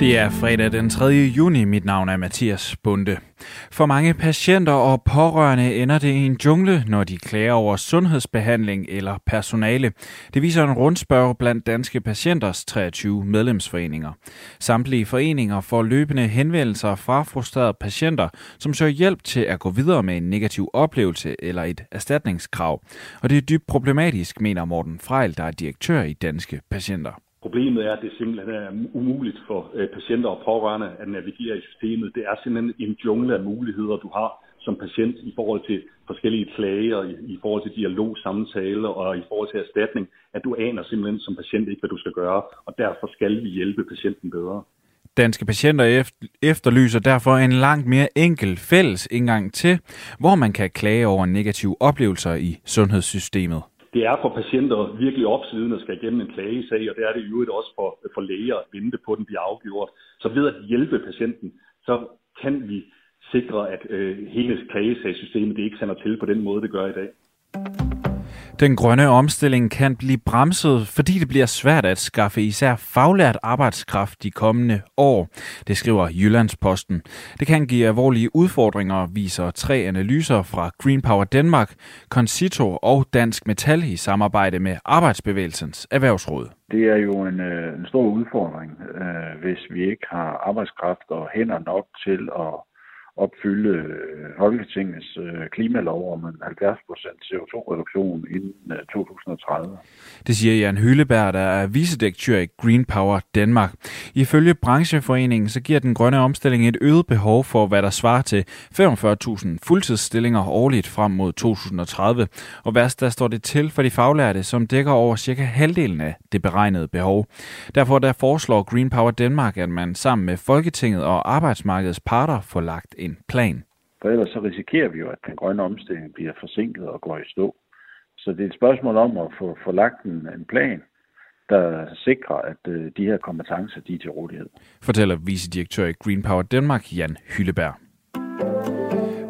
Det er fredag den 3. juni. Mit navn er Mathias Bunde. For mange patienter og pårørende ender det i en jungle, når de klager over sundhedsbehandling eller personale. Det viser en rundspørg blandt danske patienters 23 medlemsforeninger. Samtlige foreninger får løbende henvendelser fra frustrerede patienter, som søger hjælp til at gå videre med en negativ oplevelse eller et erstatningskrav. Og det er dybt problematisk, mener Morten Frejl, der er direktør i Danske Patienter. Problemet er, at det simpelthen er umuligt for øh, patienter og pårørende at navigere i systemet. Det er simpelthen en jungle af muligheder, du har som patient i forhold til forskellige klager, i, forhold til dialog, samtale og i forhold til erstatning, at du aner simpelthen som patient ikke, hvad du skal gøre, og derfor skal vi hjælpe patienten bedre. Danske patienter efterlyser derfor en langt mere enkel fælles indgang til, hvor man kan klage over negative oplevelser i sundhedssystemet det er for patienter virkelig opsiden at skal igennem en klagesag, og det er det i øvrigt også for, for læger at vente på, at den bliver afgjort. Så ved at hjælpe patienten, så kan vi sikre, at øh, hele klagesagssystemet det ikke sender til på den måde, det gør i dag. Den grønne omstilling kan blive bremset, fordi det bliver svært at skaffe især faglært arbejdskraft de kommende år, det skriver Jyllandsposten. Det kan give alvorlige udfordringer, viser tre analyser fra Green Power Danmark, Concito og Dansk Metal i samarbejde med Arbejdsbevægelsens Erhvervsråd. Det er jo en, øh, en stor udfordring, øh, hvis vi ikke har arbejdskraft og hænder nok til at opfylde øh, Folketingets øh, klimalov om en 70% CO2-reduktion inden øh, 2030. Det siger Jan Hylleberg, der er vicedirektør i Green Power Danmark. Ifølge brancheforeningen så giver den grønne omstilling et øget behov for, hvad der svarer til 45.000 fuldtidsstillinger årligt frem mod 2030. Og værst der står det til for de faglærte, som dækker over cirka halvdelen af det beregnede behov. Derfor der foreslår Green Power Danmark, at man sammen med Folketinget og arbejdsmarkedets parter får lagt en plan. For ellers så risikerer vi jo, at den grønne omstilling bliver forsinket og går i stå. Så det er et spørgsmål om at få, få lagt en, en plan, der sikrer, at øh, de her kompetencer de er til rådighed. Fortæller vicedirektør i Green Power Danmark, Jan Hylleberg.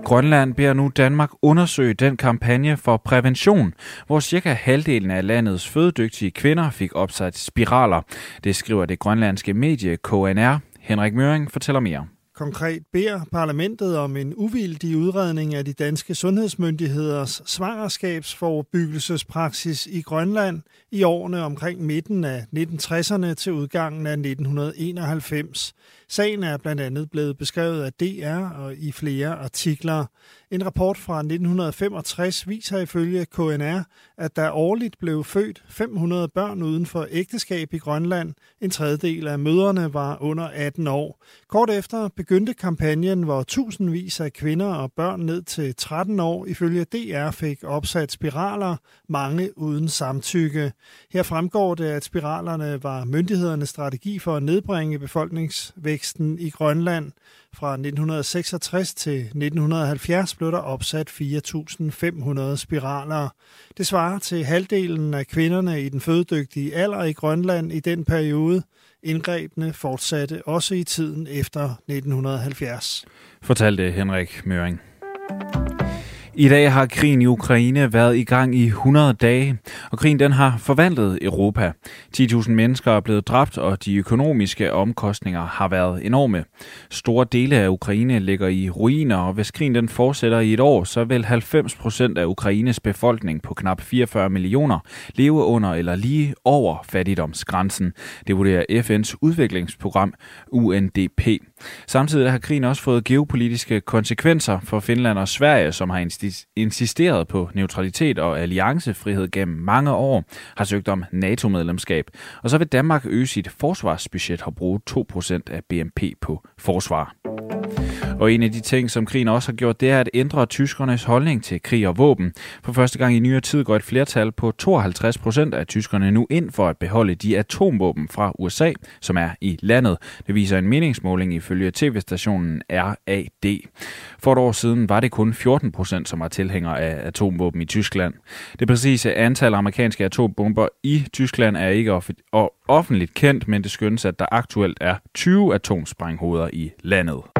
Grønland beder nu Danmark undersøge den kampagne for prævention, hvor cirka halvdelen af landets fødedygtige kvinder fik opsat spiraler. Det skriver det grønlandske medie KNR. Henrik Møring fortæller mere. Konkret beder parlamentet om en uvildig udredning af de danske sundhedsmyndigheders svangerskabsforbyggelsespraksis i Grønland i årene omkring midten af 1960'erne til udgangen af 1991. Sagen er blandt andet blevet beskrevet af DR og i flere artikler. En rapport fra 1965 viser ifølge KNR, at der årligt blev født 500 børn uden for ægteskab i Grønland. En tredjedel af møderne var under 18 år. Kort efter begyndte kampagnen, hvor tusindvis af kvinder og børn ned til 13 år ifølge DR fik opsat spiraler, mange uden samtykke. Her fremgår det, at spiralerne var myndighedernes strategi for at nedbringe befolkningsvæksten i Grønland. Fra 1966 til 1970 blev der opsat 4.500 spiraler. Det svarer til halvdelen af kvinderne i den fødedygtige alder i Grønland i den periode. Indgrebene fortsatte også i tiden efter 1970. Fortalte Henrik Møring. I dag har krigen i Ukraine været i gang i 100 dage, og krigen den har forvandlet Europa. 10.000 mennesker er blevet dræbt, og de økonomiske omkostninger har været enorme. Store dele af Ukraine ligger i ruiner, og hvis krigen den fortsætter i et år, så vil 90 procent af Ukraines befolkning på knap 44 millioner leve under eller lige over fattigdomsgrænsen. Det vurderer FN's udviklingsprogram UNDP. Samtidig har krigen også fået geopolitiske konsekvenser for Finland og Sverige, som har insisteret på neutralitet og alliancefrihed gennem mange år, har søgt om NATO-medlemskab. Og så vil Danmark øge sit forsvarsbudget og bruge 2% af BNP på forsvar. Og en af de ting, som krigen også har gjort, det er at ændre tyskernes holdning til krig og våben. For første gang i nyere tid går et flertal på 52 procent af tyskerne nu ind for at beholde de atomvåben fra USA, som er i landet. Det viser en meningsmåling ifølge tv-stationen RAD. For et år siden var det kun 14 procent, som var tilhængere af atomvåben i Tyskland. Det præcise antal amerikanske atombomber i Tyskland er ikke offentligt kendt, men det skyndes, at der aktuelt er 20 atomsprænghoveder i landet.